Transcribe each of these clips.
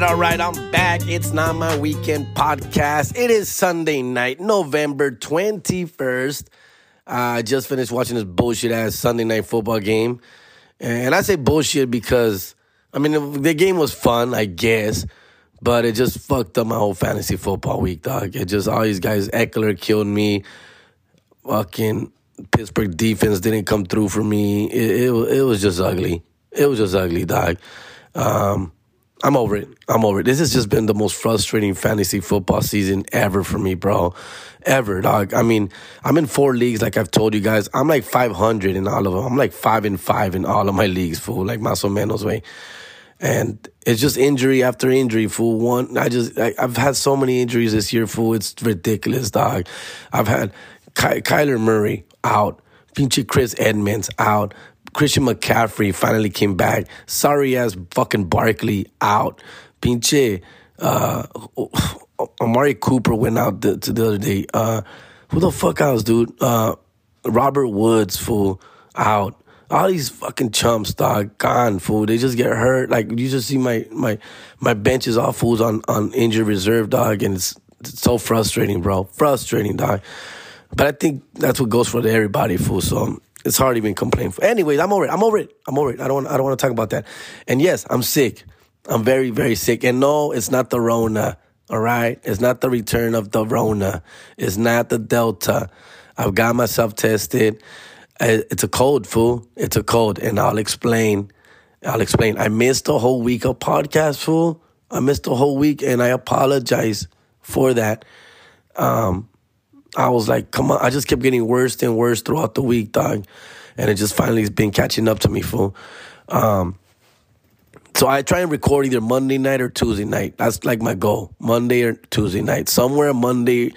All right, I'm back. It's not my weekend podcast. It is Sunday night, November 21st. I uh, just finished watching this bullshit ass Sunday night football game. And I say bullshit because, I mean, the game was fun, I guess, but it just fucked up my whole fantasy football week, dog. It just, all these guys, Ekeler killed me. Fucking Pittsburgh defense didn't come through for me. It, it, it was just ugly. It was just ugly, dog. Um, I'm over it. I'm over it. This has just been the most frustrating fantasy football season ever for me, bro. Ever, dog. I mean, I'm in four leagues, like I've told you guys. I'm like 500 in all of them. I'm like five and five in all of my leagues, fool. Like Maso Menos way. And it's just injury after injury, fool. One, I just, I, have had so many injuries this year, fool. It's ridiculous, dog. I've had Ky- Kyler Murray out. Pinche Chase Edmonds out. Christian McCaffrey finally came back. Sorry ass fucking Barkley out. Pinche uh, Amari Cooper went out the, to the other day. Uh, who the fuck else, dude? Uh, Robert Woods, fool, out. All these fucking chumps, dog, gone, fool. They just get hurt. Like you just see my my my bench is all fools on on injured reserve, dog, and it's, it's so frustrating, bro. Frustrating, dog. But I think that's what goes for everybody, fool. So it's hard to even complain. For. Anyways, I'm over it. I'm over it. I'm over it. I don't. I don't want to talk about that. And yes, I'm sick. I'm very, very sick. And no, it's not the Rona. All right, it's not the return of the Rona. It's not the Delta. I've got myself tested. It's a cold, fool. It's a cold, and I'll explain. I'll explain. I missed a whole week of podcast, fool. I missed a whole week, and I apologize for that. Um, I was like, come on. I just kept getting worse and worse throughout the week, dog. And it just finally has been catching up to me, fool. Um, so I try and record either Monday night or Tuesday night. That's like my goal. Monday or Tuesday night. Somewhere Monday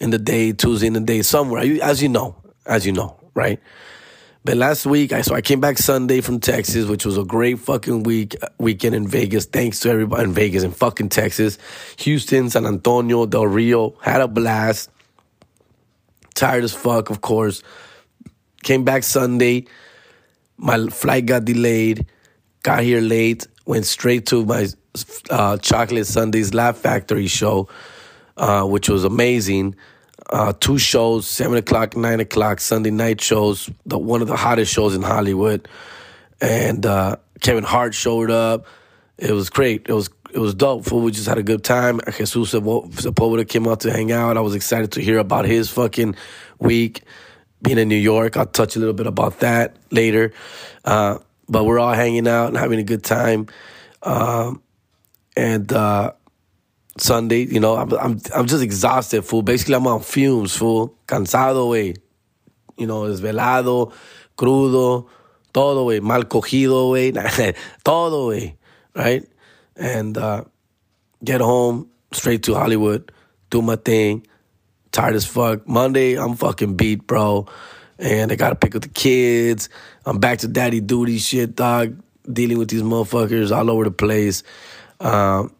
in the day, Tuesday in the day, somewhere. As you know, as you know, right? But last week, I so I came back Sunday from Texas, which was a great fucking week weekend in Vegas. Thanks to everybody in Vegas and fucking Texas, Houston, San Antonio, Del Rio. Had a blast. Tired as fuck, of course. Came back Sunday. My flight got delayed. Got here late. Went straight to my uh, Chocolate Sundays Laugh Factory show, uh, which was amazing. Uh, two shows, seven o'clock, nine o'clock, Sunday night shows. The one of the hottest shows in Hollywood, and uh, Kevin Hart showed up. It was great. It was it was dope. Fool. We just had a good time. Jesus Sepulveda came out to hang out. I was excited to hear about his fucking week being in New York. I'll touch a little bit about that later. Uh, but we're all hanging out and having a good time. Um, and uh, Sunday, you know, I'm, I'm I'm just exhausted, fool. Basically, I'm on fumes, fool. Cansado, way. You know, desvelado, crudo, todo, way. Mal cogido, way. todo, way. Right? And uh, get home straight to Hollywood, do my thing. Tired as fuck. Monday, I'm fucking beat, bro. And I gotta pick up the kids. I'm back to daddy duty shit, dog. Dealing with these motherfuckers all over the place. Um,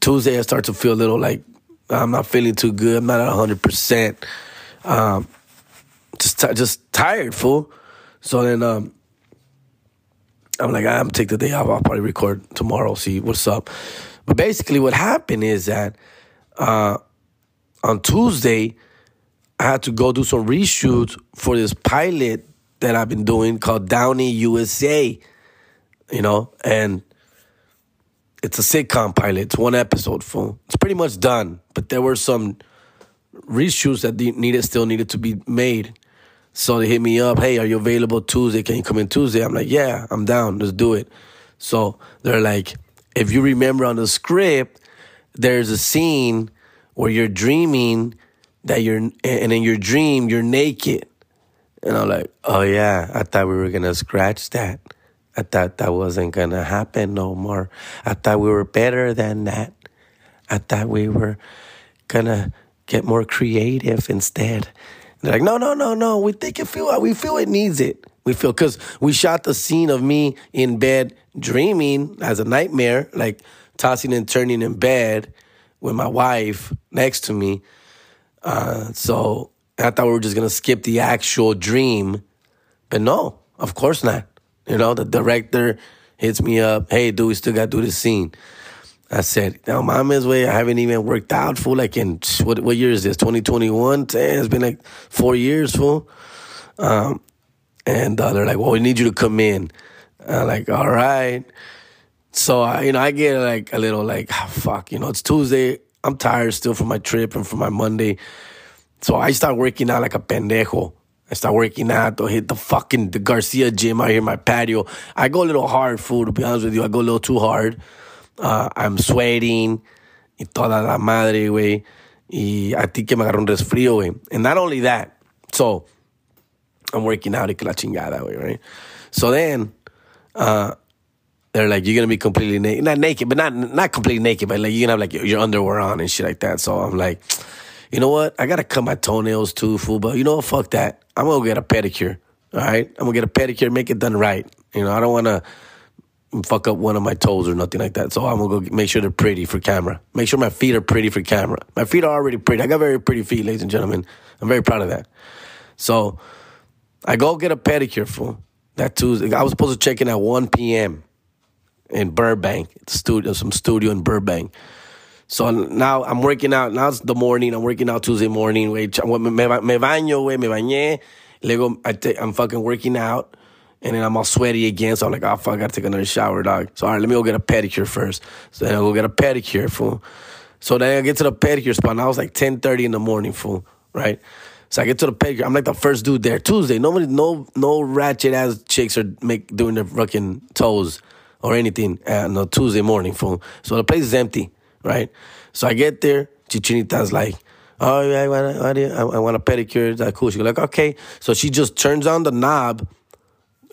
Tuesday, I start to feel a little like I'm not feeling too good. I'm not at 100%. Um, just, t- just tired, fool. So then, um, I'm like, I'm take the day off. I'll probably record tomorrow, see what's up. But basically, what happened is that uh, on Tuesday, I had to go do some reshoots for this pilot that I've been doing called Downey USA. You know, and it's a sitcom pilot. It's one episode full. It's pretty much done, but there were some reshoots that needed still needed to be made. So they hit me up, hey, are you available Tuesday? Can you come in Tuesday? I'm like, yeah, I'm down. Let's do it. So they're like, if you remember on the script, there's a scene where you're dreaming that you're, and in your dream, you're naked. And I'm like, oh yeah, I thought we were going to scratch that. I thought that wasn't going to happen no more. I thought we were better than that. I thought we were going to get more creative instead. They're like, no, no, no, no. We think it feel we feel it needs it. We feel because we shot the scene of me in bed dreaming as a nightmare, like tossing and turning in bed with my wife next to me. Uh, so I thought we were just gonna skip the actual dream, but no, of course not. You know, the director hits me up, hey, do we still gotta do this scene? I said, no, mama's way. I haven't even worked out, fool. Like in, what, what year is this? 2021? Damn, it's been like four years, fool. Um, and uh, they're like, well, we need you to come in. I'm like, all right. So, I, you know, I get like a little like, oh, fuck, you know, it's Tuesday. I'm tired still from my trip and from my Monday. So I start working out like a pendejo. I start working out to hit the fucking the Garcia gym out here in my patio. I go a little hard, fool, to be honest with you. I go a little too hard. Uh, I'm sweating y toda la madre, güey. Y a ti que me agarró un resfrío, güey. And not only that, so I'm working out y que la chingada, güey, right? So then, uh, they're like, you're gonna be completely naked, not naked, but not not completely naked, but like you're gonna have like your underwear on and shit like that. So I'm like, you know what? I gotta cut my toenails too, fool. But you know what? Fuck that. I'm gonna get a pedicure. All right, I'm gonna get a pedicure, make it done right. You know, I don't wanna fuck up one of my toes or nothing like that. So I'm gonna go make sure they're pretty for camera. Make sure my feet are pretty for camera. My feet are already pretty. I got very pretty feet, ladies and gentlemen. I'm very proud of that. So I go get a pedicure for that Tuesday. I was supposed to check in at 1 p.m. in Burbank, studio, some studio in Burbank. So now I'm working out. Now it's the morning. I'm working out Tuesday morning. Wait, me, baño, me bañé. Luego I'm fucking working out. And then I'm all sweaty again. So I'm like, oh, fuck, I gotta take another shower, dog. So, all right, let me go get a pedicure first. So then I'll go get a pedicure, fool. So then I get to the pedicure spot. And I was like 10.30 in the morning, fool, right? So I get to the pedicure. I'm like the first dude there. Tuesday, nobody, no, no ratchet ass chicks are make doing their fucking toes or anything uh, on a Tuesday morning, fool. So the place is empty, right? So I get there. Chichinita's like, oh yeah, I want, I want a pedicure. That cool? She's like, okay. So she just turns on the knob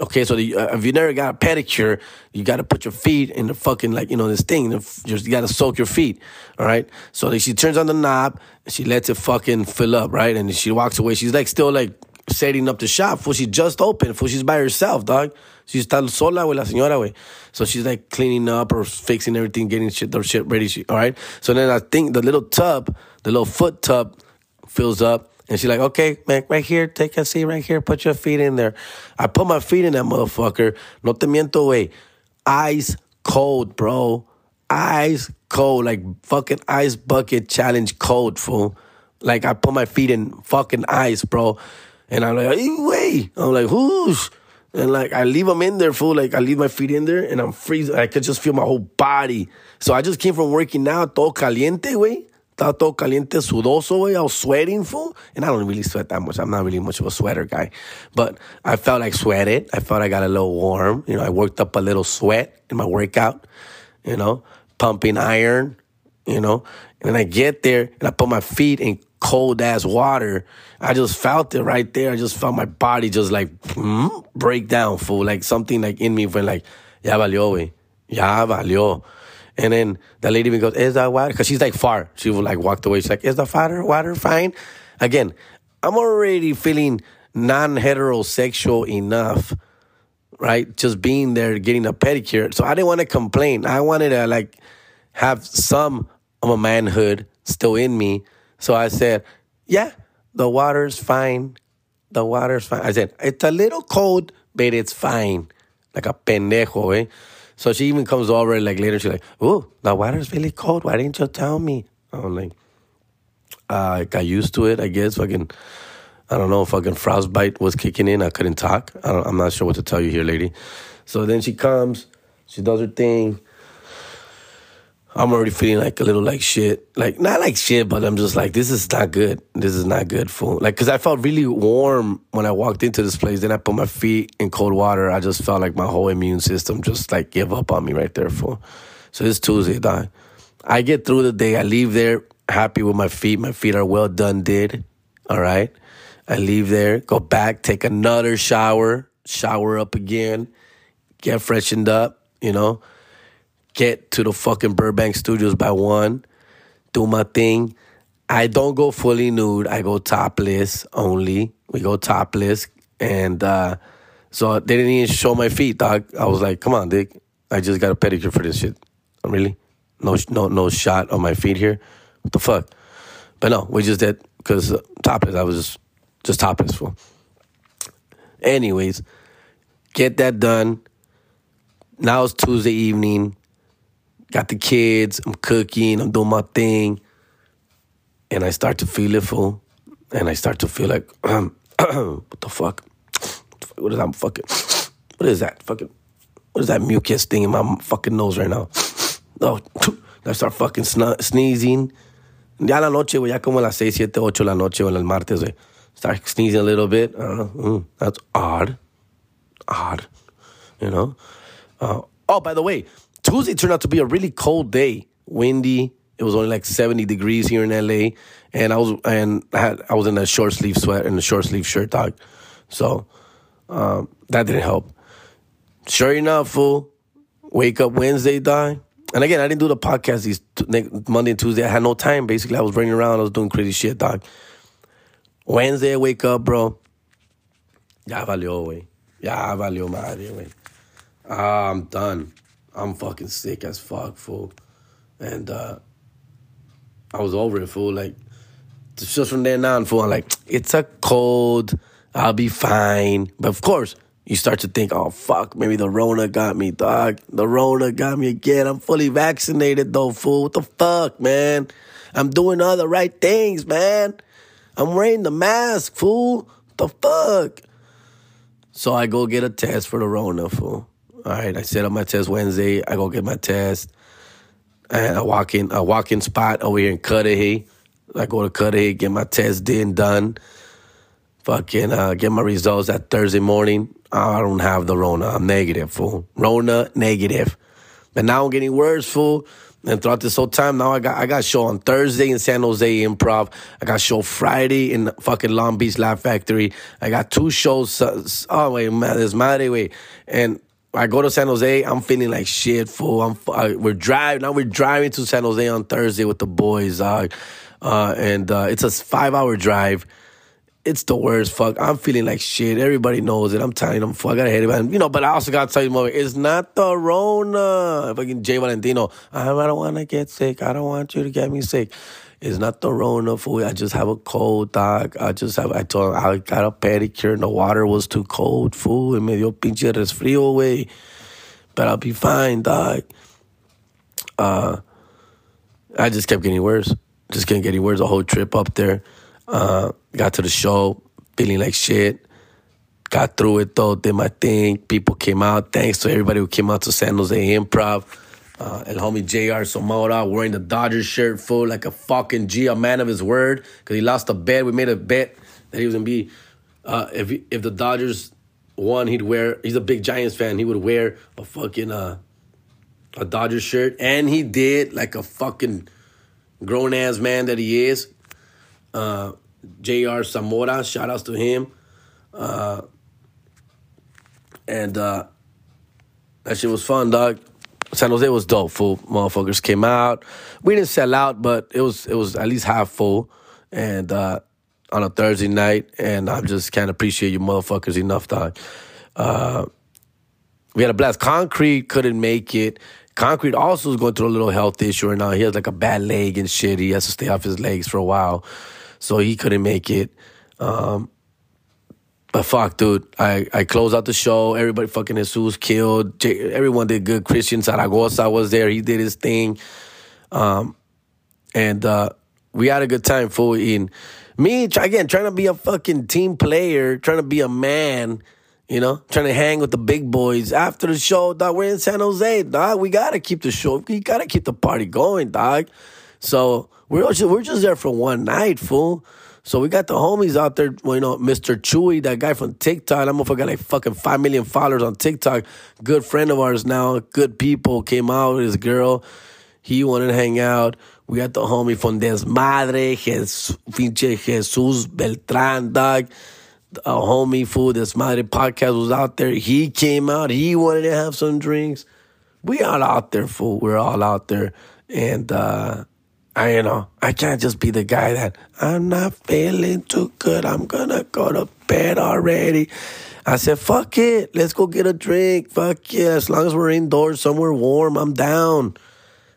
Okay, so the, uh, if you never got a pedicure, you got to put your feet in the fucking like you know this thing. Just you got to soak your feet. All right. So she turns on the knob, she lets it fucking fill up, right, and she walks away. She's like still like setting up the shop. For she just opened. For she's by herself, dog. She's tan sola with la señora, way. So she's like cleaning up or fixing everything, getting shit, their shit ready. She, all right. So then I think the little tub, the little foot tub, fills up. And she's like, okay, man, right here, take a seat right here, put your feet in there. I put my feet in that motherfucker. No te miento, way. Ice cold, bro. Ice cold, like fucking ice bucket challenge cold, fool. Like I put my feet in fucking ice, bro. And I'm like, wait. I'm like, whoosh. And like I leave them in there, fool. Like I leave my feet in there and I'm freezing. I could just feel my whole body. So I just came from working out, todo caliente, way. Estaba todo caliente, sudoso, way. I was sweating, fool. And I don't really sweat that much. I'm not really much of a sweater guy. But I felt like sweated. I felt I got a little warm. You know, I worked up a little sweat in my workout, you know, pumping iron, you know. And then I get there and I put my feet in cold ass water. I just felt it right there. I just felt my body just like mm, break down, fool. Like something like in me went like, ya valió, wey. Ya valió. And then the lady even goes, Is that water? Because she's like far. She would like walked away. She's like, Is the water water fine? Again, I'm already feeling non heterosexual enough, right? Just being there, getting a pedicure. So I didn't want to complain. I wanted to like have some of a manhood still in me. So I said, Yeah, the water's fine. The water's fine. I said, It's a little cold, but it's fine. Like a pendejo, eh? So she even comes over like later. She's like, "Oh, the water's really cold. Why didn't you tell me?" I'm like, uh, I got used to it. I guess fucking, I don't know. Fucking frostbite was kicking in. I couldn't talk. I am not sure what to tell you here, lady. So then she comes. She does her thing. I'm already feeling like a little like shit. Like, not like shit, but I'm just like, this is not good. This is not good for, like, cause I felt really warm when I walked into this place. Then I put my feet in cold water. I just felt like my whole immune system just like give up on me right there, for. So it's Tuesday, dog. I get through the day. I leave there happy with my feet. My feet are well done, did. All right. I leave there, go back, take another shower, shower up again, get freshened up, you know get to the fucking Burbank studios by one, do my thing. I don't go fully nude. I go topless only. We go topless. And uh, so they didn't even show my feet, dog. I was like, come on, Dick. I just got a pedicure for this shit. Really? No, no, no shot on my feet here. What the fuck? But no, we just did because uh, topless. I was just, just topless for. Anyways, get that done. Now it's Tuesday evening got the kids, I'm cooking, I'm doing my thing. And I start to feel it full. And I start to feel like, what the fuck? What is that fucking, what is that fucking, what is that mucus thing in my fucking nose right now? Oh, I start fucking sneezing. Ya la noche, güey, ya como a las 6, 7, 8 de la noche o el martes. Start sneezing a little bit. Mm, that's odd. Odd. You know? Uh, oh, by the way, Tuesday turned out to be a really cold day. Windy. It was only like 70 degrees here in LA. And I was and I had I was in a short sleeve sweat and a short sleeve shirt, dog. So um, that didn't help. Sure enough, fool. Wake up Wednesday, dog. And again, I didn't do the podcast these Monday and Tuesday. I had no time. Basically, I was running around. I was doing crazy shit, dog. Wednesday, I wake up, bro. Ya valió, güey. Ya valió madre, güey. Ah, I'm done. I'm fucking sick as fuck, fool. And uh, I was over it, fool. Like, just from there on, fool, I'm like, it's a cold. I'll be fine. But of course, you start to think, oh, fuck, maybe the Rona got me, dog. The Rona got me again. I'm fully vaccinated, though, fool. What the fuck, man? I'm doing all the right things, man. I'm wearing the mask, fool. What the fuck? So I go get a test for the Rona, fool. All right, I set up my test Wednesday. I go get my test. And I walk in a walk in spot over here in Cudahy. I go to Cudahy, get my test done, done. Fucking uh, get my results that Thursday morning. I don't have the Rona. I'm negative, fool. Rona negative. But now I'm getting worse, fool. And throughout this whole time, now I got I got show on Thursday in San Jose Improv. I got show Friday in fucking Long Beach Laugh Factory. I got two shows. Oh wait, man, there's Madre wait. And I go to San Jose. I'm feeling like shit, fool. I'm I, we're driving now. We're driving to San Jose on Thursday with the boys, uh, uh, and uh, it's a five hour drive it's the worst. Fuck, I'm feeling like shit. Everybody knows it. I'm telling them, fuck, I gotta hate it, man. You know, but I also gotta tell you more. It's not the Rona. Fucking Jay Valentino. I don't want to get sick. I don't want you to get me sick. It's not the Rona, fool. I just have a cold, dog. I just have, I told him I got a pedicure and the water was too cold, fool. And me dio pinche resfrío, away. But I'll be fine, dog. Uh, I just kept getting worse. Just kept getting worse the whole trip up there. Uh, got to the show feeling like shit. Got through it though, did my thing. People came out. Thanks to everybody who came out to San Jose Improv. Uh, El homie JR Zamora wearing the Dodgers shirt full like a fucking G, a man of his word. Because he lost a bet. We made a bet that he was to be, uh, if if the Dodgers won, he'd wear, he's a big Giants fan, he would wear a fucking, uh, a Dodgers shirt. And he did like a fucking grown ass man that he is. Uh, J.R. Zamora, shout outs to him. Uh, and uh, that shit was fun, dog. San Jose was dope. Full motherfuckers came out. We didn't sell out, but it was it was at least half full, and uh, on a Thursday night. And I just can't appreciate you motherfuckers enough, dog. Uh, we had a blast. Concrete couldn't make it. Concrete also is going through a little health issue right now. He has like a bad leg and shit. He has to stay off his legs for a while so he couldn't make it. Um, but fuck, dude, I, I closed out the show. Everybody fucking Jesus killed. Everyone did good. Christian Zaragoza was there. He did his thing. Um, and uh, we had a good time, fool. In me, again, trying to be a fucking team player, trying to be a man, you know, trying to hang with the big boys. After the show, dog, we're in San Jose, dog. We gotta keep the show. We gotta keep the party going, dog. So we're just, we're just there for one night, fool. So we got the homies out there, you know, Mr. Chewy, that guy from TikTok. That motherfucker got like fucking 5 million followers on TikTok. Good friend of ours now. Good people. Came out his girl. He wanted to hang out. We got the homie from Desmadre, Jesus, pinche Jesus Beltran, dog. A homie fool, Desmadre podcast was out there. He came out. He wanted to have some drinks. We all out there, fool. We're all out there. And, uh, I, you know, I can't just be the guy that I'm not feeling too good. I'm gonna go to bed already. I said, fuck it. Let's go get a drink. Fuck yeah. As long as we're indoors somewhere warm, I'm down.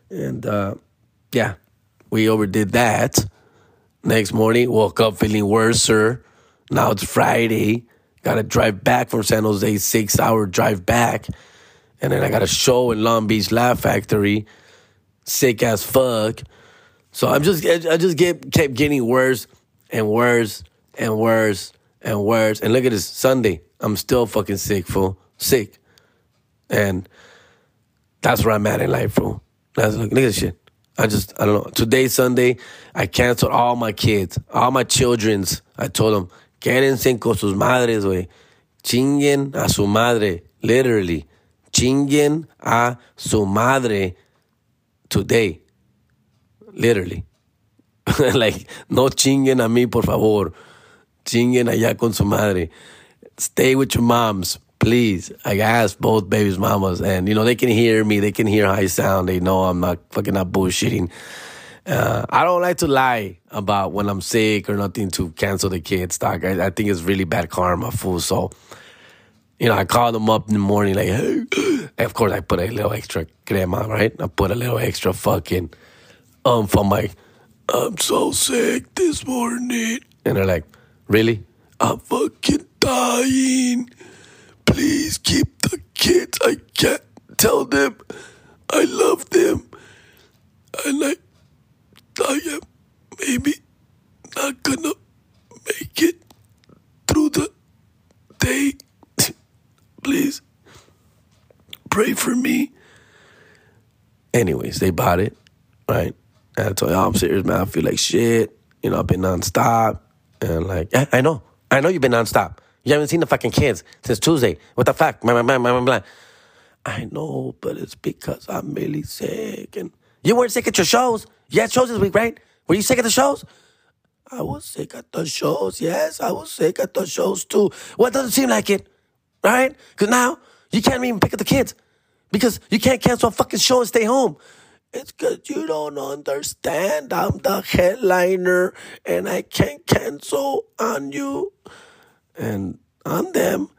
And, uh, yeah, we overdid that. Next morning, woke up feeling worser. Now it's Friday. Got to drive back from San Jose, six hour drive back. And then I got a show in Long Beach Laugh Factory. sick as fuck. So I'm just I just get kept getting worse and worse and worse and worse. And look at this Sunday. I'm still fucking sick, fool. Sick. And that's where I'm at in life, fool. That's, look, look at this shit. I just, I don't know. Today, Sunday, I canceled all my kids, all my children's. I told them, quédense con sus madres, güey. Chinguen a su madre. Literally. Chinguen a su madre today. Literally. like, no chinguen a mí, por favor. Chinguen allá con su madre. Stay with your moms, please. I asked both babies' mamas, and you know they can hear me. They can hear how I sound. They know I'm not fucking not bullshitting. Uh, I don't like to lie about when I'm sick or nothing to cancel the kids. Doc, I, I think it's really bad karma, fool. So, you know, I call them up in the morning, like, hey. of course, I put a little extra crema, right? I put a little extra fucking um for my. I'm so sick this morning, and they're like, really? I'm fucking dying. Please keep the kids. I can't tell them I love them. And I, I am maybe not gonna make it through the day. Please pray for me. Anyways, they bought it, right? And I told you, I'm serious, man. I feel like shit. You know, I've been nonstop. And like, yeah, I know. I know you've been nonstop. You haven't seen the fucking kids since Tuesday. What the fuck? Blah, blah, blah, blah, blah. I know, but it's because I'm really sick. And you weren't sick at your shows. You had shows this week, right? Were you sick at the shows? I was sick at the shows. Yes, I was sick at the shows too. Well, it doesn't seem like it, right? Because now you can't even pick up the kids because you can't cancel a fucking show and stay home. It's because you don't understand. I'm the headliner and I can't cancel on you and on them.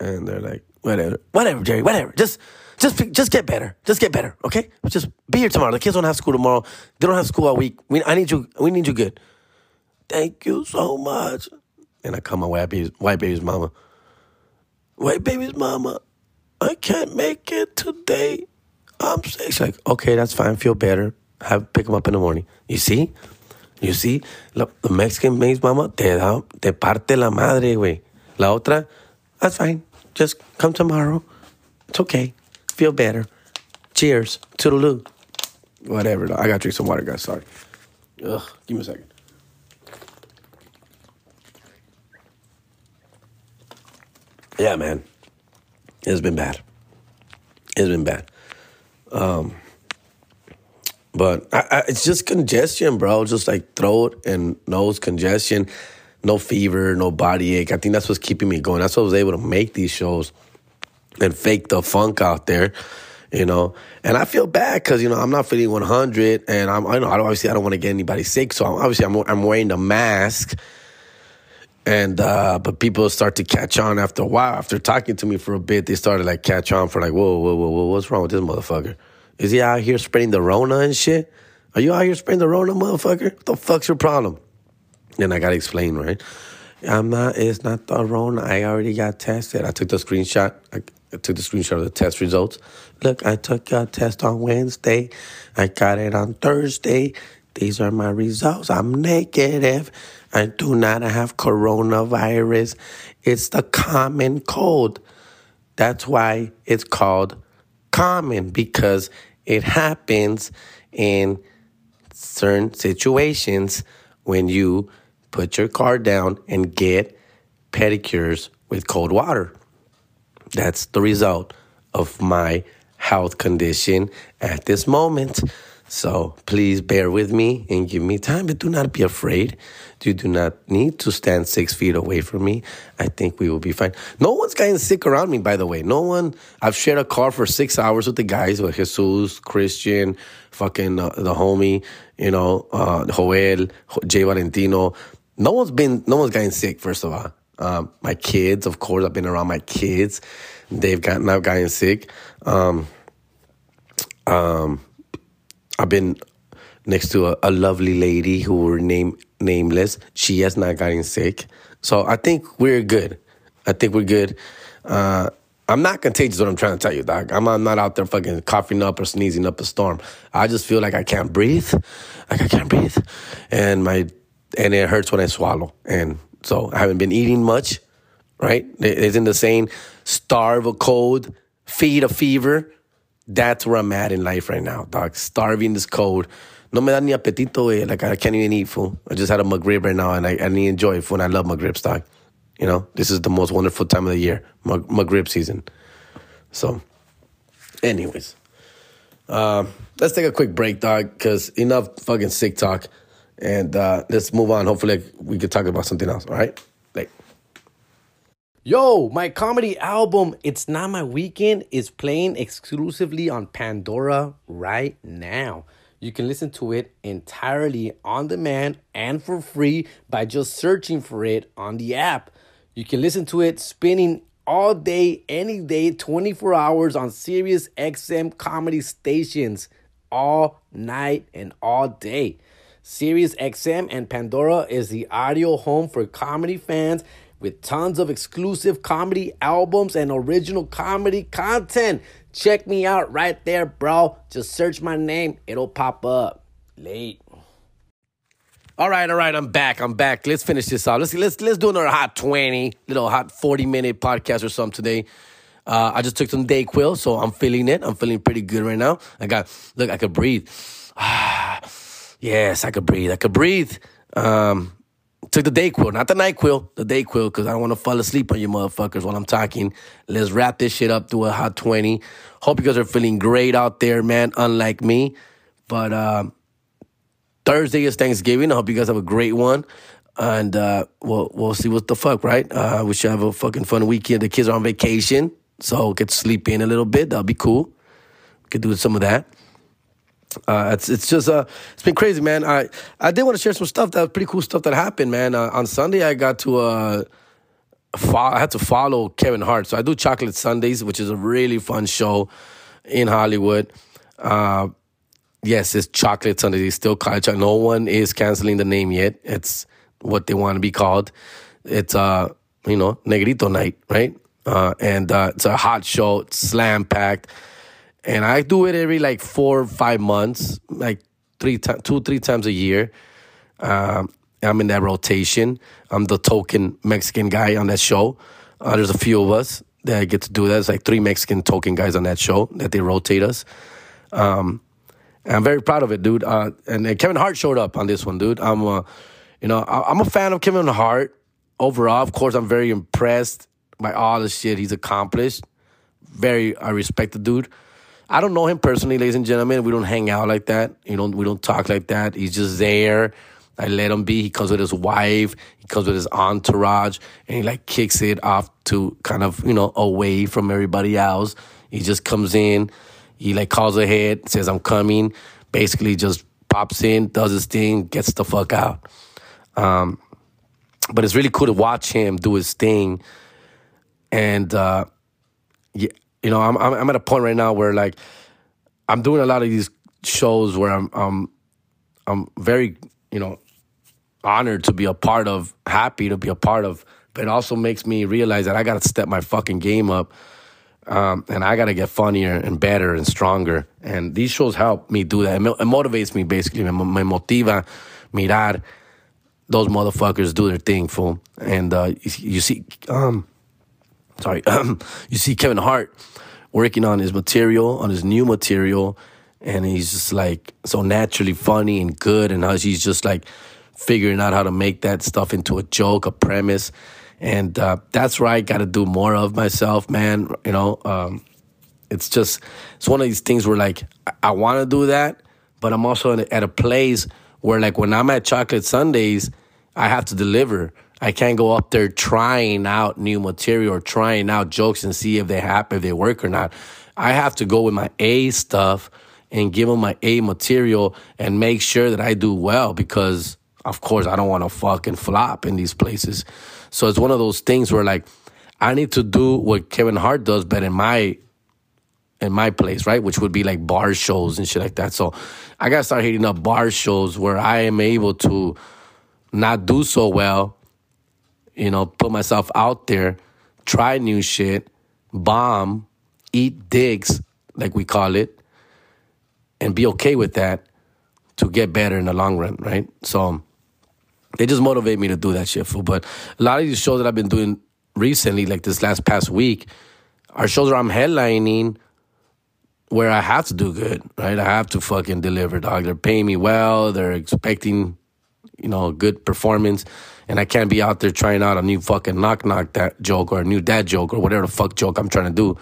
And they're like, whatever, whatever, Jerry, whatever. Just, just, just get better. Just get better, okay? Just be here tomorrow. The kids don't have school tomorrow. They don't have school all week. We, I need you. We need you good. Thank you so much. And I call my white baby's, white baby's mama. White baby's mama, I can't make it today. Um, I'm sick. She's like, okay, that's fine. Feel better. Have pick them up in the morning. You see? You see? Look, the Mexican baby's mama te da, te parte la madre, güey. La otra, that's fine. Just come tomorrow. It's okay. Feel better. Cheers. Toodaloo. Whatever. I gotta drink some water, guys. Sorry. Ugh. Give me a second. Yeah, man. It's been bad. It's been bad. Um, but I, I, it's just congestion, bro. Just like throat and nose congestion. No fever, no body ache. I think that's what's keeping me going. That's what I was able to make these shows and fake the funk out there, you know. And I feel bad because you know I'm not feeling 100, and I'm I know obviously I don't want to get anybody sick, so obviously I'm I'm wearing the mask. And uh, but people start to catch on after a while. After talking to me for a bit, they started like catch on for like, whoa, whoa, whoa, whoa, what's wrong with this motherfucker? Is he out here spreading the Rona and shit? Are you out here spreading the Rona, motherfucker? What the fuck's your problem? Then I gotta explain, right? I'm not. It's not the Rona. I already got tested. I took the screenshot. I, I took the screenshot of the test results. Look, I took a test on Wednesday. I got it on Thursday. These are my results. I'm negative. I do not have coronavirus. It's the common cold. That's why it's called common because it happens in certain situations when you put your car down and get pedicures with cold water. That's the result of my health condition at this moment. So please bear with me and give me time, but do not be afraid. You do not need to stand six feet away from me. I think we will be fine. No one's gotten sick around me, by the way. No one. I've shared a car for six hours with the guys, with Jesus, Christian, fucking uh, the homie, you know, uh, Joel, Jay Valentino. No one's been, no one's gotten sick, first of all. Um, my kids, of course, I've been around my kids. They've gotten, I've gotten sick. Um, um, I've been next to a, a lovely lady who were name nameless. She has not gotten sick, so I think we're good. I think we're good. Uh, I'm not contagious. What I'm trying to tell you, doc. I'm, I'm not out there fucking coughing up or sneezing up a storm. I just feel like I can't breathe, like I can't breathe, and my and it hurts when I swallow. And so I haven't been eating much. Right? Isn't the saying starve a cold, feed a fever? That's where I'm at in life right now, dog. Starving this cold. No me da ni apetito, eh. Like I can't even eat food. I just had a McRib right now, and I, and I enjoy food. And I love McRibs, dog. You know, this is the most wonderful time of the year, McRib season. So, anyways, uh, let's take a quick break, dog, because enough fucking sick talk, and uh, let's move on. Hopefully, we could talk about something else. All right. Yo, my comedy album, It's Not My Weekend, is playing exclusively on Pandora right now. You can listen to it entirely on demand and for free by just searching for it on the app. You can listen to it spinning all day, any day, 24 hours on Sirius XM comedy stations all night and all day. Sirius XM and Pandora is the audio home for comedy fans with tons of exclusive comedy albums and original comedy content. Check me out right there, bro. Just search my name, it'll pop up. Late. All right, all right, I'm back. I'm back. Let's finish this off. Let's let's let's do another hot twenty, little hot forty minute podcast or something today. Uh, I just took some Dayquil, so I'm feeling it. I'm feeling pretty good right now. I got look, I could breathe. Yes, I could breathe. I could breathe. Um, took the Dayquil, not the Nyquil, the Dayquil, because I don't want to fall asleep on you motherfuckers while I'm talking. Let's wrap this shit up to a hot twenty. Hope you guys are feeling great out there, man. Unlike me, but. Um, Thursday is Thanksgiving. I hope you guys have a great one. And uh, we'll, we'll see what the fuck, right? Uh, we should have a fucking fun weekend. The kids are on vacation, so get to sleep in a little bit. That'll be cool. We could do some of that. Uh, it's it's just uh it's been crazy, man. I I did want to share some stuff that was pretty cool stuff that happened, man. Uh, on Sunday, I got to uh, fo- I had to follow Kevin Hart, so I do Chocolate Sundays, which is a really fun show in Hollywood. Uh, yes, it's chocolate sundae. They still call it chocolate. No one is canceling the name yet. It's what they want to be called. It's uh, you know, Negrito night, right? Uh, and uh, it's a hot show, slam packed. And I do it every like four or five months, like three times, two, three times a year. Um, I'm in that rotation. I'm the token Mexican guy on that show. Uh, there's a few of us that get to do that. It's like three Mexican token guys on that show that they rotate us. Um, I'm very proud of it, dude. Uh, and, and, Kevin Hart showed up on this one, dude. I'm, uh, you know, I, am a fan of Kevin Hart overall. Of course, I'm very impressed by all the shit he's accomplished. Very, I respect the dude. I don't know him personally, ladies and gentlemen. We don't hang out like that. You know, we don't talk like that. He's just there. I let him be. He comes with his wife. He comes with his entourage, and he like kicks it off to kind of you know away from everybody else. He just comes in he like calls ahead, says I'm coming. Basically, just pops in, does his thing, gets the fuck out. Um, but it's really cool to watch him do his thing. And uh, yeah, you know, I'm, I'm I'm at a point right now where like I'm doing a lot of these shows where I'm I'm I'm very you know honored to be a part of, happy to be a part of. But it also makes me realize that I got to step my fucking game up um, and I got to get funnier and better and stronger. And these shows help me do that. It, it motivates me basically. Me, me motiva mirar those motherfuckers do their thing, fool. And uh, you, you, see, um, sorry, you see Kevin Hart working on his material, on his new material, and he's just like so naturally funny and good, and how he's just like figuring out how to make that stuff into a joke, a premise and uh, that's where I got to do more of myself, man. You know, um, it's just it's one of these things where like I, I want to do that, but I'm also at a place where like when I'm at Chocolate Sundays, I have to deliver. I can't go up there trying out new material or trying out jokes and see if they happen, if they work or not. I have to go with my A stuff and give them my A material and make sure that I do well because, of course, I don't want to fucking flop in these places. So it's one of those things where like I need to do what Kevin Hart does, but in my in my place, right? Which would be like bar shows and shit like that. So I gotta start hitting up bar shows where I am able to not do so well, you know, put myself out there, try new shit, bomb, eat digs, like we call it, and be okay with that to get better in the long run, right? So they just motivate me to do that shit, fool. But a lot of these shows that I've been doing recently, like this last past week, are shows where I'm headlining where I have to do good, right? I have to fucking deliver, dog. They're paying me well. They're expecting, you know, a good performance. And I can't be out there trying out a new fucking knock knock that joke or a new dad joke or whatever the fuck joke I'm trying to do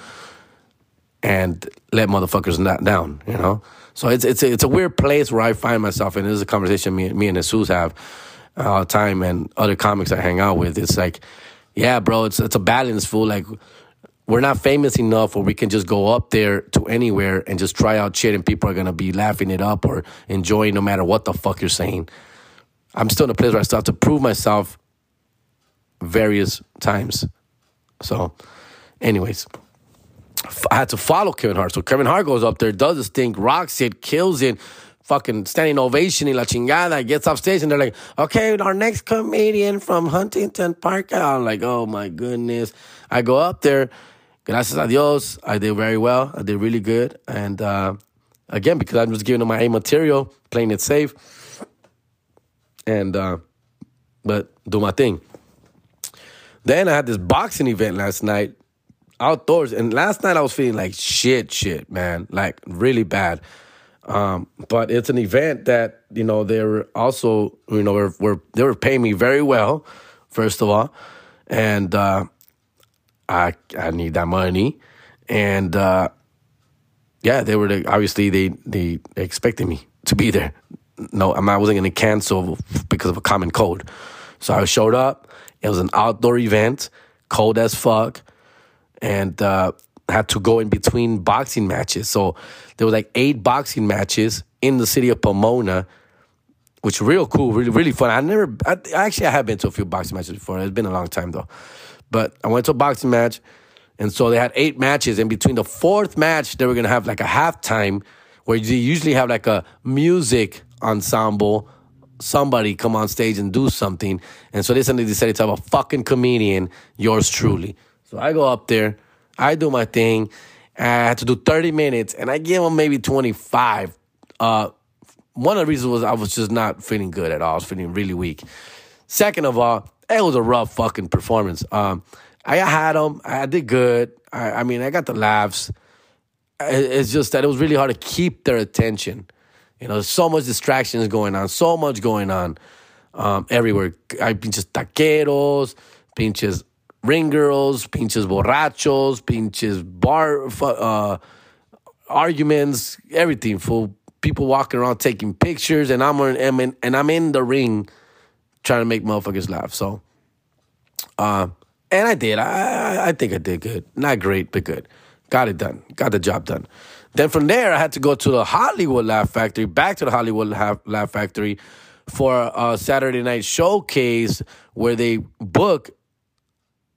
and let motherfuckers not down, you know? So it's it's a, it's a weird place where I find myself, and this is a conversation me, me and Jesus have all the time, and other comics I hang out with. It's like, yeah, bro, it's it's a balance, fool. Like we're not famous enough where we can just go up there to anywhere and just try out shit, and people are gonna be laughing it up or enjoying no matter what the fuck you're saying. I'm still in a place where I still have to prove myself various times. So, anyways. I had to follow Kevin Hart. So Kevin Hart goes up there, does this thing, rocks it, kills it, fucking standing ovation y la chingada, gets off stage and they're like, okay, our next comedian from Huntington Park. I'm like, oh my goodness. I go up there, gracias a Dios, I did very well. I did really good. And uh, again, because I'm just giving them my A material, playing it safe. And, uh, but do my thing. Then I had this boxing event last night outdoors. And last night I was feeling like shit, shit, man, like really bad. Um, but it's an event that you know they're also you know were, they were paying me very well, first of all, and uh, I I need that money, and uh, yeah, they were obviously they they expected me to be there. No, I wasn't going to cancel because of a common cold, so I showed up. It was an outdoor event, cold as fuck and uh, had to go in between boxing matches. So there was like eight boxing matches in the city of Pomona, which real cool, really really fun. I never, I, actually I have been to a few boxing matches before. It's been a long time though, but I went to a boxing match, and so they had eight matches. And between the fourth match, they were gonna have like a halftime where you usually have like a music ensemble somebody come on stage and do something. And so they suddenly decided to have a fucking comedian, yours truly. So I go up there, I do my thing. I had to do 30 minutes, and I gave them maybe 25. Uh, one of the reasons was I was just not feeling good at all. I was feeling really weak. Second of all, it was a rough fucking performance. Um, I had them. I did good. I, I mean, I got the laughs. It's just that it was really hard to keep their attention. You know, so much distractions going on, so much going on um, everywhere. I just taqueros, pinches ring girls, pinches borrachos, pinches bar uh, arguments, everything. For people walking around taking pictures, and I'm in, and I'm in the ring trying to make motherfuckers laugh. So, uh, and I did. I I think I did good. Not great, but good. Got it done. Got the job done. Then from there, I had to go to the Hollywood Laugh Factory, back to the Hollywood Laugh Factory for a Saturday night showcase where they book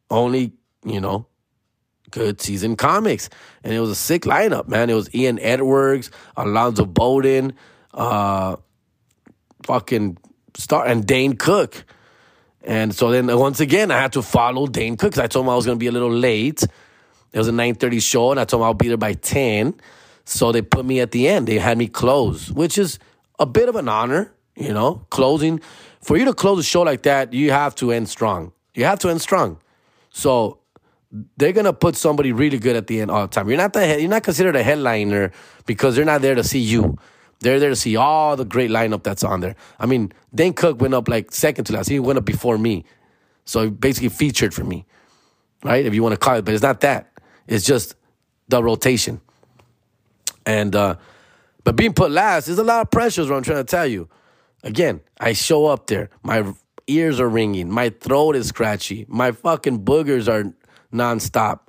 only, you know, good season comics. And it was a sick lineup, man. It was Ian Edwards, Alonzo Bodden, uh, fucking star, and Dane Cook. And so then once again, I had to follow Dane Cook because I told him I was going to be a little late. It was a 9.30 show, and I told him I'll be there by 10. So they put me at the end. They had me close, which is a bit of an honor, you know, closing. For you to close a show like that, you have to end strong. You have to end strong. So they're gonna put somebody really good at the end all the time. You're not the you're not considered a headliner because they're not there to see you. They're there to see all the great lineup that's on there. I mean, Dane Cook went up like second to last. He went up before me, so he basically featured for me, right? If you want to call it, but it's not that. It's just the rotation. And uh, but being put last is a lot of pressure. Is what I'm trying to tell you. Again, I show up there. My ears are ringing. My throat is scratchy. My fucking boogers are nonstop.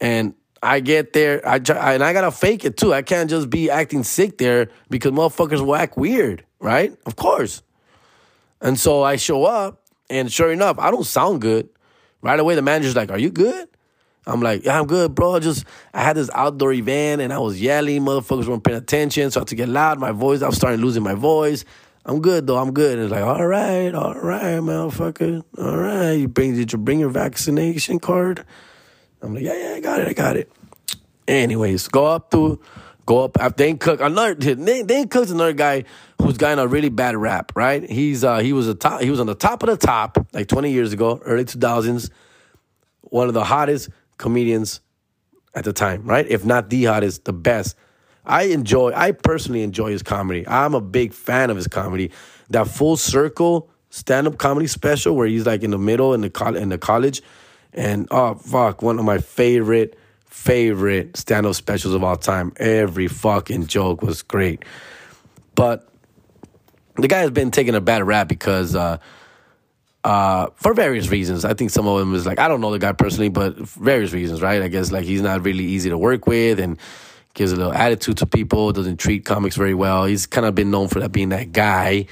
And I get there, I try, and I gotta fake it too. I can't just be acting sick there because motherfuckers act weird, right? Of course. And so I show up, and sure enough, I don't sound good. Right away, the manager's like, "Are you good?" I'm like, "Yeah, I'm good, bro. Just I had this outdoor event, and I was yelling. Motherfuckers weren't paying attention, so I had to get loud. My voice, I was starting losing my voice. I'm good though. I'm good. And it's like, all right, all right, motherfucker. All right. You bring did you bring your vaccination card? I'm like, yeah, yeah, I got it, I got it. Anyways, go up to go up after Dane Cook. Another Dane Cook's another guy who's gotten a really bad rap, right? He's uh he was a top he was on the top of the top like 20 years ago, early 2000s. One of the hottest comedians at the time, right? If not the hottest, the best. I enjoy I personally enjoy his comedy. I'm a big fan of his comedy. That full circle stand-up comedy special where he's like in the middle in the co- in the college and oh fuck, one of my favorite favorite stand-up specials of all time. Every fucking joke was great. But the guy has been taking a bad rap because uh, uh, for various reasons. I think some of them is like I don't know the guy personally, but various reasons, right? I guess like he's not really easy to work with and gives a little attitude to people, doesn't treat comics very well. He's kind of been known for that being that guy,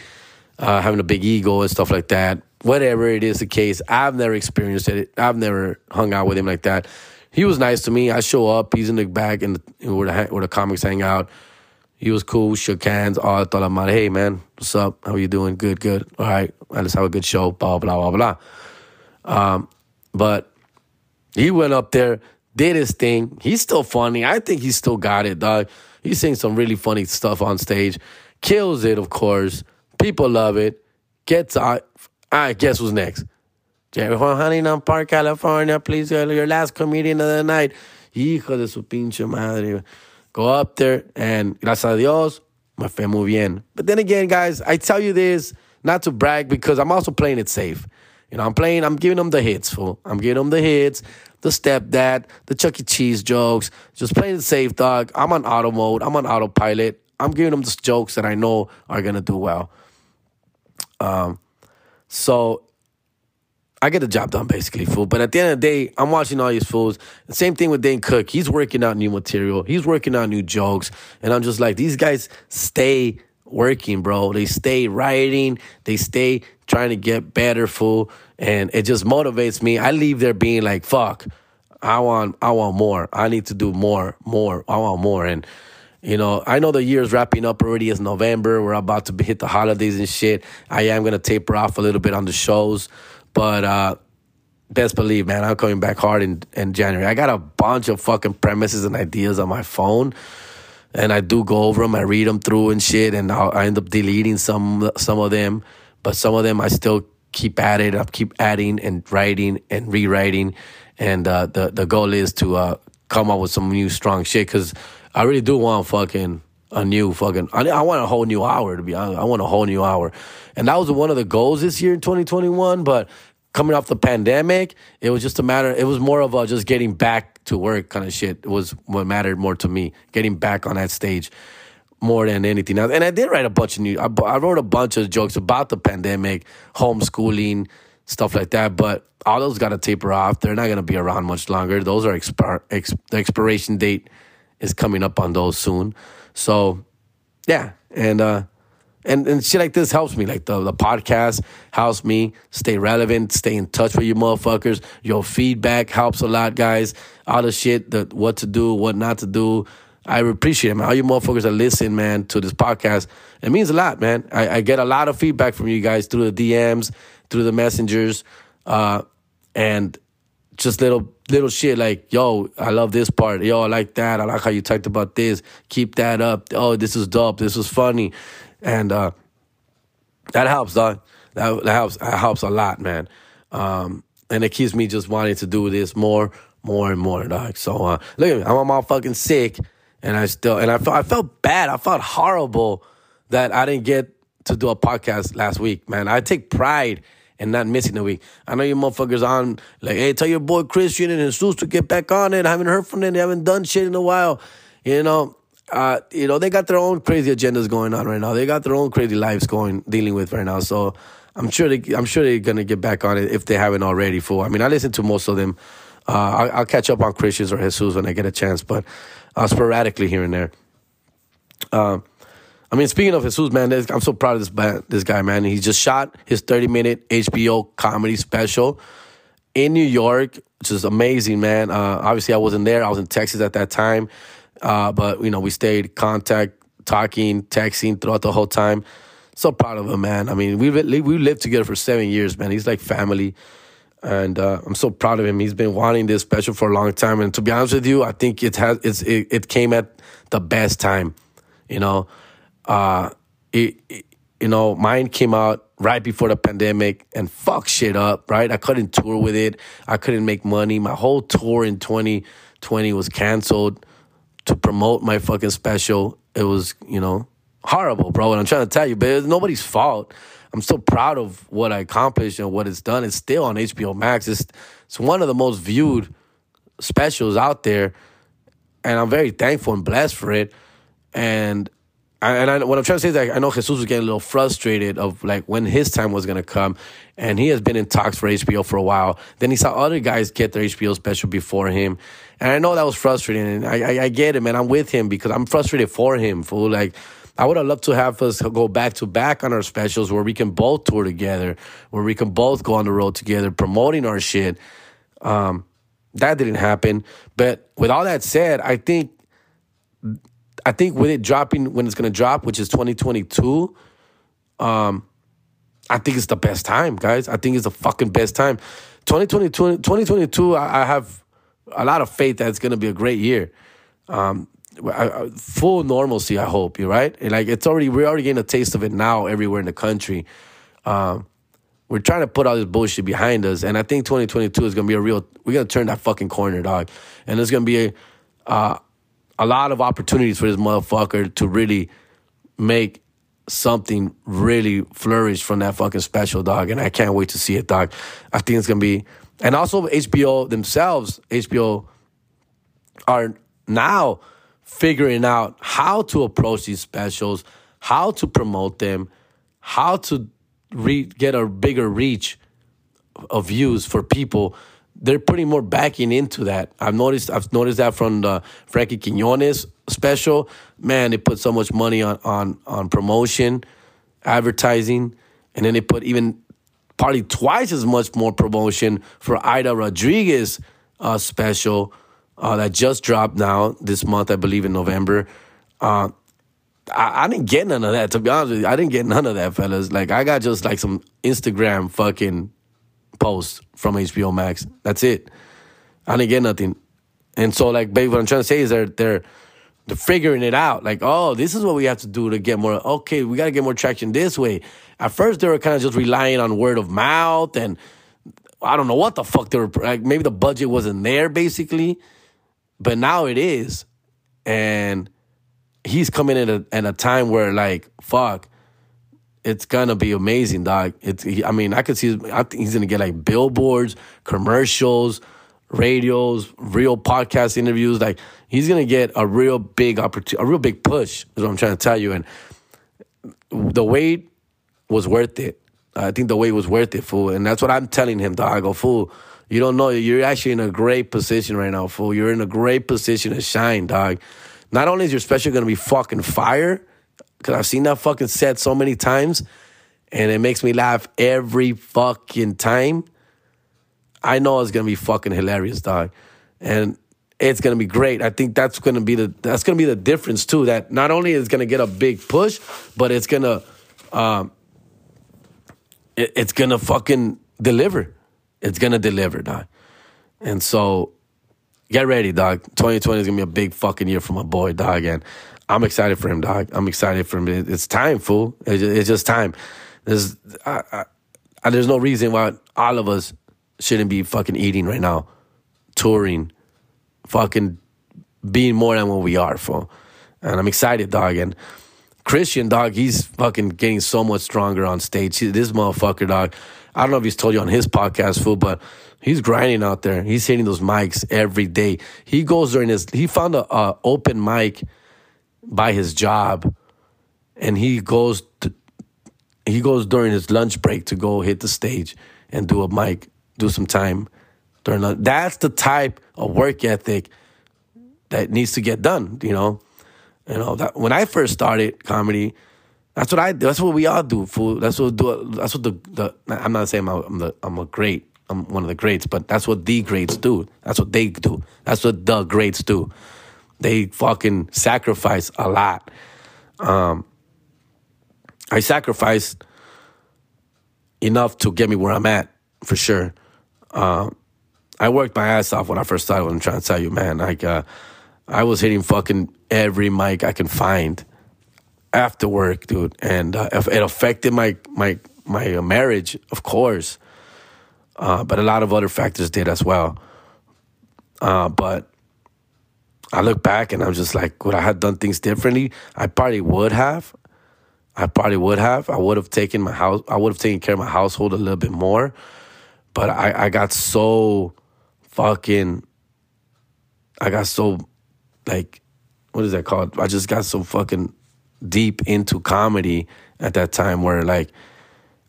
uh, having a big ego and stuff like that. Whatever it is the case, I've never experienced it. I've never hung out with him like that. He was nice to me. I show up, he's in the back and where the where the comics hang out. He was cool, shook hands. Oh, I thought about, hey man, what's up? How you doing? Good, good. All right, let's have a good show. Blah blah blah blah. Um, but he went up there, did his thing. He's still funny. I think he still got it, dog. He's saying some really funny stuff on stage. Kills it, of course. People love it. Gets out. All right, guess who's next? Jerry Huntington Park, California. Please, your last comedian of the night. Hijo de su pinche madre. Go up there and gracias a Dios, me fue muy bien. But then again, guys, I tell you this not to brag because I'm also playing it safe. You know, I'm playing, I'm giving them the hits, fool. I'm giving them the hits, the stepdad, the Chuck E. Cheese jokes. Just playing it safe, dog. I'm on auto mode. I'm on autopilot. I'm giving them the jokes that I know are gonna do well. Um, so I get the job done basically, fool. But at the end of the day, I'm watching all these fools. Same thing with Dane Cook. He's working out new material. He's working out new jokes. And I'm just like, these guys stay working, bro. They stay writing. They stay trying to get better, fool. And it just motivates me. I leave there being like, fuck, I want, I want more. I need to do more, more. I want more. And, you know, I know the year's wrapping up already. It's November. We're about to hit the holidays and shit. I am going to taper off a little bit on the shows. But uh, best believe, man, I'm coming back hard in, in January. I got a bunch of fucking premises and ideas on my phone, and I do go over them. I read them through and shit, and I'll, I end up deleting some some of them, but some of them I still keep at it. I keep adding and writing and rewriting, and uh, the the goal is to uh, come up with some new strong shit because I really do want fucking a new fucking. I, I want a whole new hour to be honest. I want a whole new hour, and that was one of the goals this year in 2021. But coming off the pandemic, it was just a matter. It was more of a just getting back to work kind of shit. It was what mattered more to me. Getting back on that stage more than anything else. And I did write a bunch of new. I, I wrote a bunch of jokes about the pandemic, homeschooling, stuff like that. But all those got to taper off. They're not to be around much longer. Those are expir- expiration date is coming up on those soon. So, yeah, and uh, and and shit like this helps me. Like the the podcast helps me stay relevant, stay in touch with you motherfuckers. Your feedback helps a lot, guys. All the shit that what to do, what not to do. I appreciate it, man. All you motherfuckers that listen, man, to this podcast. It means a lot, man. I, I get a lot of feedback from you guys through the DMs, through the messengers, uh, and just little little shit like, yo, I love this part. Yo, I like that. I like how you talked about this. Keep that up. Oh, this is dope. This was funny. And uh, that helps, dog. That, that helps. That helps a lot, man. Um, and it keeps me just wanting to do this more, more and more, dog. So uh, look at me. I'm all fucking sick, and I still and I felt I felt bad. I felt horrible that I didn't get to do a podcast last week, man. I take pride and not missing a week. I know you motherfuckers on like, hey, tell your boy Christian and Jesus to get back on it. I haven't heard from them. They haven't done shit in a while. You know, uh, you know, they got their own crazy agendas going on right now. They got their own crazy lives going dealing with right now. So I'm sure they, I'm sure they're gonna get back on it if they haven't already. For I mean, I listen to most of them. Uh, I'll, I'll, catch up on Christians or Jesus when I get a chance, but uh, sporadically here and there. I mean, speaking of Jesus, man, I'm so proud of this this guy, man. He just shot his 30 minute HBO comedy special in New York, which is amazing, man. Uh, obviously, I wasn't there. I was in Texas at that time, uh, but you know, we stayed contact, talking, texting throughout the whole time. So proud of him, man. I mean, we we lived together for seven years, man. He's like family. and uh, I'm so proud of him. He's been wanting this special for a long time, and to be honest with you, I think it has it's it, it came at the best time. You know, uh, it, it you know mine came out right before the pandemic and fuck shit up. Right, I couldn't tour with it. I couldn't make money. My whole tour in 2020 was canceled to promote my fucking special. It was you know horrible, bro. And I'm trying to tell you, but it's nobody's fault. I'm so proud of what I accomplished and what it's done. It's still on HBO Max. It's it's one of the most viewed specials out there, and I'm very thankful and blessed for it. And and I, what I'm trying to say is that I know Jesus was getting a little frustrated of like when his time was gonna come, and he has been in talks for HBO for a while. Then he saw other guys get their HBO special before him, and I know that was frustrating. And I, I, I get it, man. I'm with him because I'm frustrated for him. For like I would have loved to have us go back to back on our specials where we can both tour together, where we can both go on the road together, promoting our shit. Um, that didn't happen. But with all that said, I think I think with it dropping when it's gonna drop, which is 2022, um, I think it's the best time, guys. I think it's the fucking best time. 2022, 2022 I, have a lot of faith that it's gonna be a great year. Um, full normalcy. I hope you're right. And like it's already we're already getting a taste of it now everywhere in the country. Um, we're trying to put all this bullshit behind us, and I think 2022 is gonna be a real. We're gonna turn that fucking corner, dog, and it's gonna be a uh, a lot of opportunities for this motherfucker to really make something really flourish from that fucking special, dog. And I can't wait to see it, dog. I think it's gonna be, and also HBO themselves, HBO are now figuring out how to approach these specials, how to promote them, how to re- get a bigger reach of views for people. They're putting more backing into that. I've noticed. I've noticed that from the Frankie Quinones special. Man, they put so much money on on on promotion, advertising, and then they put even probably twice as much more promotion for Ida Rodriguez uh, special uh, that just dropped now this month, I believe in November. Uh, I, I, didn't get none of that. To be honest with you, I didn't get none of that, fellas. Like I got just like some Instagram fucking posts from HBO Max. That's it. I didn't get nothing. And so, like, babe, what I'm trying to say is they're they're they're figuring it out. Like, oh, this is what we have to do to get more. Okay, we got to get more traction this way. At first, they were kind of just relying on word of mouth, and I don't know what the fuck they were. Like, maybe the budget wasn't there, basically. But now it is. And he's coming in at a, at a time where, like, fuck, it's gonna be amazing, dog. It's, I mean, I could see, I think he's gonna get like billboards, commercials, radios, real podcast interviews. Like, he's gonna get a real big opportunity, a real big push, is what I'm trying to tell you. And the wait was worth it. I think the wait was worth it, fool. And that's what I'm telling him, dog. I go, fool, you don't know. You're actually in a great position right now, fool. You're in a great position to shine, dog. Not only is your special gonna be fucking fire, because I've seen that fucking set so many times, and it makes me laugh every fucking time. I know it's gonna be fucking hilarious, dog. And it's gonna be great. I think that's gonna be the that's gonna be the difference too. That not only is gonna get a big push, but it's gonna um, it, it's gonna fucking deliver. It's gonna deliver, dog. And so get ready, dog. 2020 is gonna be a big fucking year for my boy, dog. And I'm excited for him, dog. I'm excited for him. It's time, fool. It's just time. There's, I, I, there's no reason why all of us shouldn't be fucking eating right now, touring, fucking being more than what we are, fool. And I'm excited, dog. And Christian, dog, he's fucking getting so much stronger on stage. This motherfucker, dog. I don't know if he's told you on his podcast, fool, but he's grinding out there. He's hitting those mics every day. He goes during his, he found a, a open mic by his job, and he goes to, he goes during his lunch break to go hit the stage and do a mic, do some time during the, that's the type of work ethic that needs to get done, you know. You know, that when I first started comedy, that's what I. That's what we all do. Fool. That's what do. That's what the. the I'm not saying I'm the. I'm a great. I'm one of the greats, but that's what the greats do. That's what they do. That's what the greats do. They fucking sacrifice a lot. Um, I sacrificed enough to get me where I'm at, for sure. Uh, I worked my ass off when I first started. I'm trying to tell you, man. Like, uh, I was hitting fucking every mic I can find after work, dude, and uh, it affected my my my marriage, of course, uh, but a lot of other factors did as well. Uh, but I look back and I'm just like, would I have done things differently? I probably would have. I probably would have. I would have taken my house. I would have taken care of my household a little bit more. But I, I got so fucking. I got so, like, what is that called? I just got so fucking deep into comedy at that time where like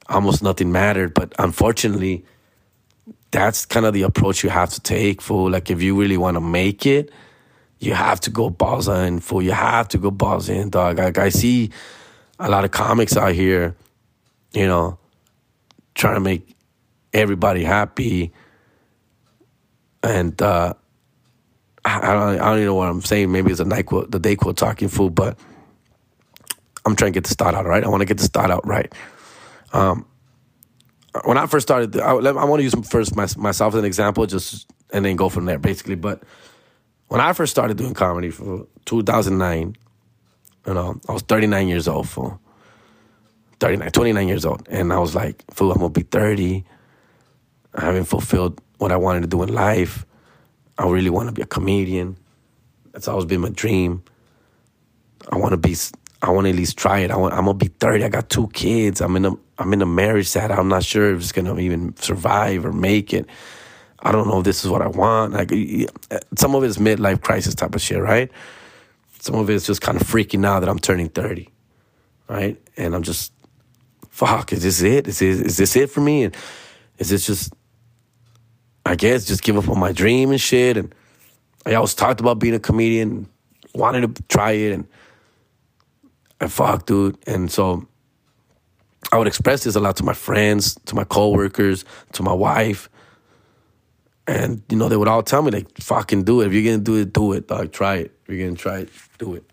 almost nothing mattered. But unfortunately, that's kind of the approach you have to take, fool. Like if you really want to make it, you have to go balls in, fool. You have to go balls in, dog. Like I see a lot of comics out here, you know, trying to make everybody happy. And uh, I don't, I don't even know what I'm saying. Maybe it's a NyQuil, the Dayquil talking fool, but I'm trying to get the start out right. I want to get the start out right. Um, when I first started, I, I want to use first my, myself as an example, just and then go from there, basically. But when I first started doing comedy for 2009, you know, I was 39 years old, fool. 39, 29 years old. And I was like, fool, I'm to be 30. I haven't fulfilled what I wanted to do in life. I really want to be a comedian. That's always been my dream. I want to be I want to at least try it. I want, I'm gonna be 30. I got two kids. I'm in a I'm in a marriage that I'm not sure if it's gonna even survive or make it. I don't know if this is what I want. Like some of it is midlife crisis type of shit, right? Some of it is just kind of freaking out that I'm turning 30, right? And I'm just, fuck, is this it? Is this, is this it for me? And is this just, I guess, just give up on my dream and shit? And I always talked about being a comedian, wanted to try it, and and fuck, dude. And so I would express this a lot to my friends, to my coworkers, to my wife. And, you know, they would all tell me, like, fucking do it. If you're gonna do it, do it, dog. Try it. If you're gonna try it, do it.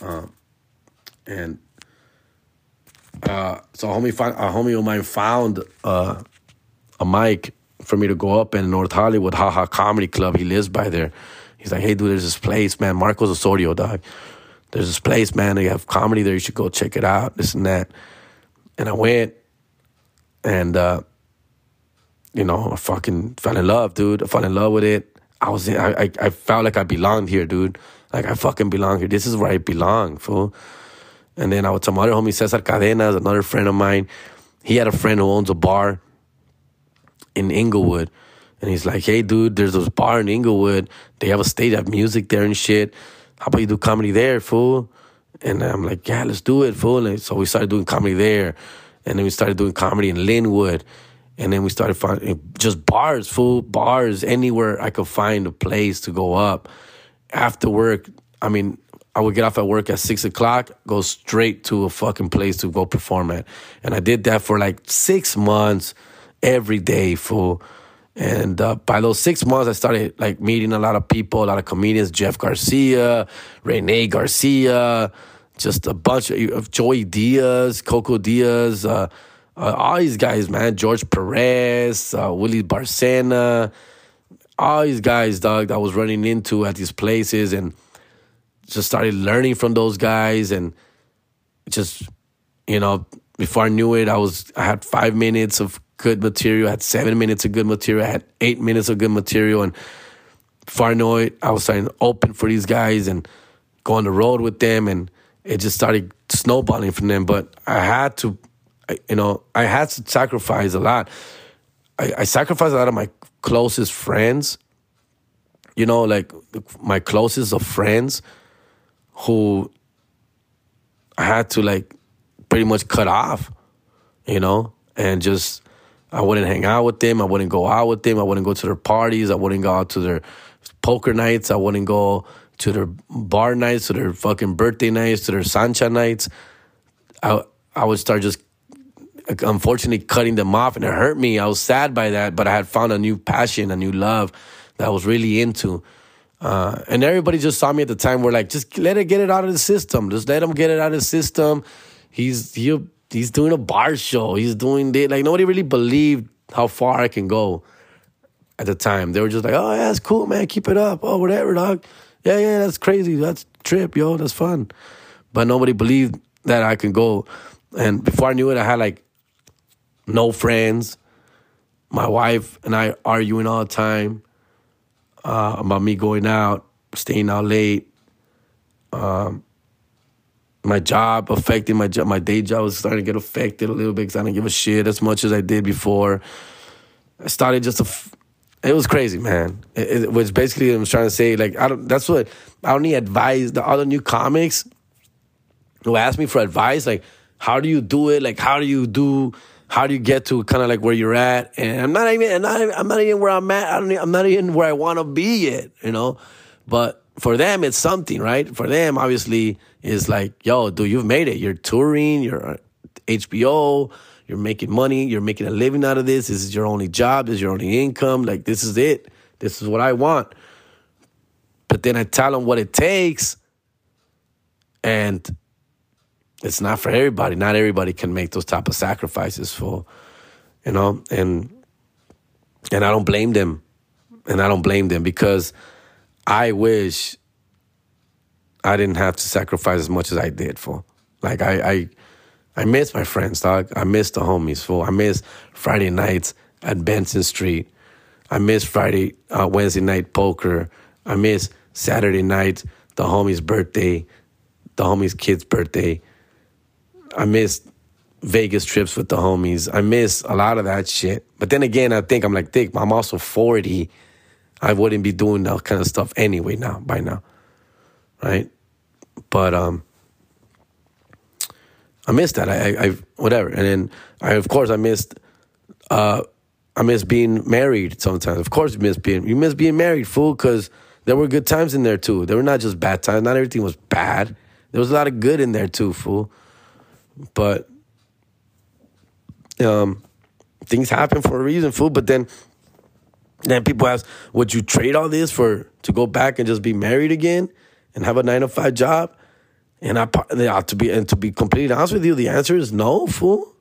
Um, and uh, so a homie, find, a homie of mine found uh, a mic for me to go up in North Hollywood, Haha Comedy Club. He lives by there. He's like, hey, dude, there's this place, man. Marcos Osorio, dog there's this place, man. They have comedy there. You should go check it out. This and that. And I went, and uh, you know, I fucking fell in love, dude. I fell in love with it. I was, I, I, I felt like I belonged here, dude. Like I fucking belong here. This is where I belong, fool. And then I tell my other homie Cesar Cadenas, another friend of mine. He had a friend who owns a bar in Inglewood. And he's like, hey, dude, there's this bar in Inglewood. They have a stage, have music there and shit how about you do comedy there, fool? And I'm like, yeah, let's do it, fool. And so we started doing comedy there. And then we started doing comedy in Lynwood. And then we started finding just bars, full bars, anywhere I could find a place to go up. After work, I mean, I would get off at work at six o'clock, go straight to a fucking place to go perform at. And I did that for like six months every day, fool. And uh, by those six months, I started like meeting a lot of people, a lot of comedians, Jeff Garcia, Rene Garcia, just a bunch of, of Joey Diaz, Coco Diaz, uh, uh, all these guys, man, George Perez, uh, Willie Barcena, all these guys, dog, that I was running into at these places and just started learning from those guys and just, you know, before I knew it, I was I had five minutes of good material. I had seven minutes of good material. I had eight minutes of good material. And before I know it, I was starting to open for these guys and go on the road with them. And it just started snowballing from them. But I had to, you know, I had to sacrifice a lot. I, I sacrificed a lot of my closest friends, you know, like my closest of friends who I had to like pretty much cut off, you know, and just I wouldn't hang out with them. I wouldn't go out with them. I wouldn't go to their parties. I wouldn't go out to their poker nights. I wouldn't go to their bar nights, to their fucking birthday nights, to their Sancha nights. I I would start just unfortunately cutting them off, and it hurt me. I was sad by that, but I had found a new passion, a new love that I was really into. Uh, and everybody just saw me at the time. We're like, just let it get it out of the system. Just let him get it out of the system. He's he'll he's doing a bar show. He's doing it. Like nobody really believed how far I can go. at the time. They were just like, oh, yeah, that's cool, man. Keep it up. Oh, whatever, dog. Yeah, yeah, that's crazy. That's trip, yo. That's fun. But nobody believed that I could go. And before I knew it, I had like no friends. My wife and I arguing all the time uh, about me going out, staying out late. Um, my job affecting my job. My day job was starting to get affected a little bit because I didn't give a shit as much as I did before. I started just to. F- it was crazy, man. It, it was basically I'm trying to say. Like I don't. That's what I only advise. The other new comics who ask me for advice, like how do you do it? Like how do you do? How do you get to kind of like where you're at? And I'm not even. I'm not, I'm not even where I'm at. I don't. I'm not even where I want to be yet. You know, but for them, it's something, right? For them, obviously, is like, yo, dude, you've made it. You're touring. You're uh, HBO. You're making money. You're making a living out of this. This is your only job. This is your only income. Like, this is it. This is what I want. But then I tell them what it takes. And it's not for everybody. Not everybody can make those type of sacrifices for, you know, and and I don't blame them. And I don't blame them because I wish I didn't have to sacrifice as much as I did for. Like I I I miss my friends, dog. I miss the homies, fool. I miss Friday nights at Benson Street. I miss Friday, uh, Wednesday night poker. I miss Saturday night, the homie's birthday, the homie's kid's birthday. I miss Vegas trips with the homies. I miss a lot of that shit. But then again, I think I'm like, Dick, I'm also 40. I wouldn't be doing that kind of stuff anyway now, by now. Right? But um I missed that. I, I, I whatever, and then I of course I missed. Uh, I miss being married sometimes. Of course, you miss being you miss being married, fool, because there were good times in there too. There were not just bad times. Not everything was bad. There was a lot of good in there too, fool. But um, things happen for a reason, fool. But then, then people ask, would you trade all this for to go back and just be married again and have a nine to five job? And I ought to be and to be completely honest with you, the answer is no, fool.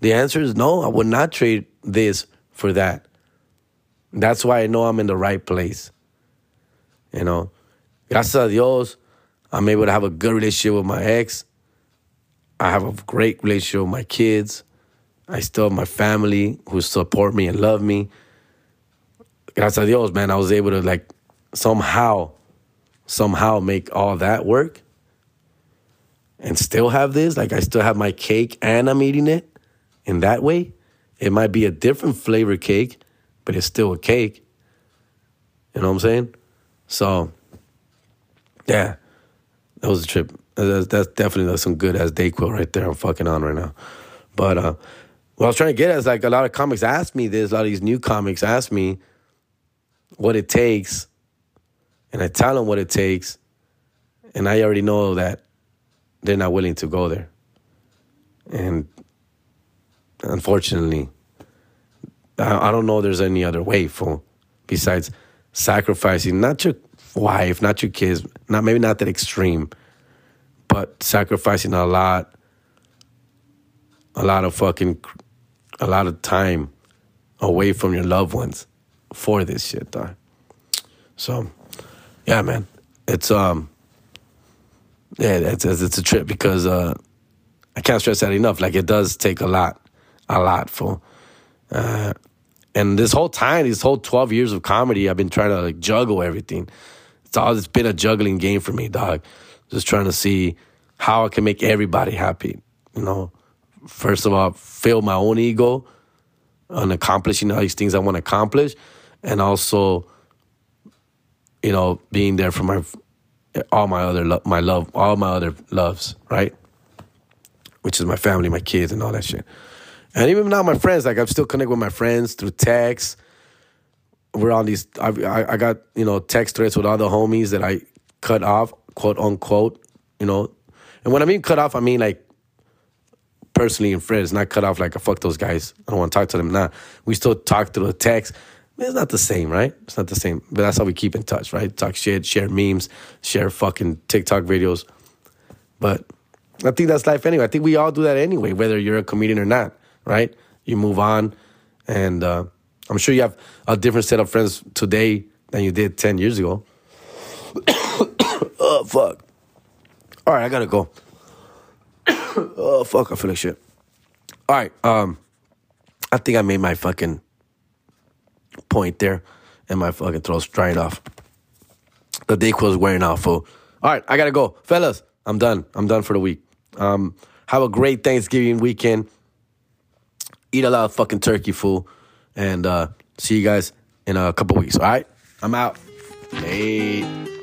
The answer is no. I would not trade this for that. That's why I know I'm in the right place. You know, gracias a Dios, I'm able to have a good relationship with my ex. I have a great relationship with my kids. I still have my family who support me and love me. Gracias a Dios, man, I was able to like somehow, somehow make all that work and still have this. Like I still have my cake and I'm eating it in that way. It might be a different flavor cake, but it's still a cake. You know what I'm saying? So, yeah, that was a trip. That's, that's definitely that's some good as Dayquil right there. I'm fucking on right now. But uh, what I was trying to get at is like a lot of comics ask me this. A lot of these new comics ask me what it takes, and I tell them what it takes, and I already know that they're not willing to go there. And unfortunately, I, I don't know there's any other way for besides sacrificing not your wife, not your kids, not maybe not that extreme, but sacrificing a lot, a lot of fucking, a lot of time away from your loved ones for this shit, dog. So, yeah, man, it's um, yeah, it's, it's a trip because uh, I can't stress that enough. Like it does take a lot, a lot for. Uh, and this whole time, these whole twelve years of comedy, I've been trying to like juggle everything. It's all it's been a juggling game for me, dog. Just trying to see how I can make everybody happy. You know, first of all, fill my own ego on accomplishing all these things I want to accomplish, and also, you know, being there for my all my other lo- my love, all my other loves, right? Which is my family, my kids, and all that shit. And even now, my friends, like I'm still connected with my friends through text. We're on these. I, I, I got you know text threads with other homies that I cut off, quote unquote. You know, and when I mean cut off, I mean like personally and friends, not cut off like fuck those guys. I don't want to talk to them now. We still talk through the text it's not the same, right? It's not the same. But that's how we keep in touch, right? Talk shit, share memes, share fucking TikTok videos. But I think that's life anyway. I think we all do that anyway, whether you're a comedian or not, right? You move on and uh, I'm sure you have a different set of friends today than you did 10 years ago. Oh, fuck. All right, I gotta go. oh, fuck, I feel like shit. All right, um, I think I made my fucking point there, and my fucking throat's drying off. The Dayquil's wearing off, fool. All right, I gotta go. Fellas, I'm done. I'm done for the week. Um, have a great Thanksgiving weekend. Eat a lot of fucking turkey, fool. And uh, see you guys in a couple weeks, all right? I'm out. Hey.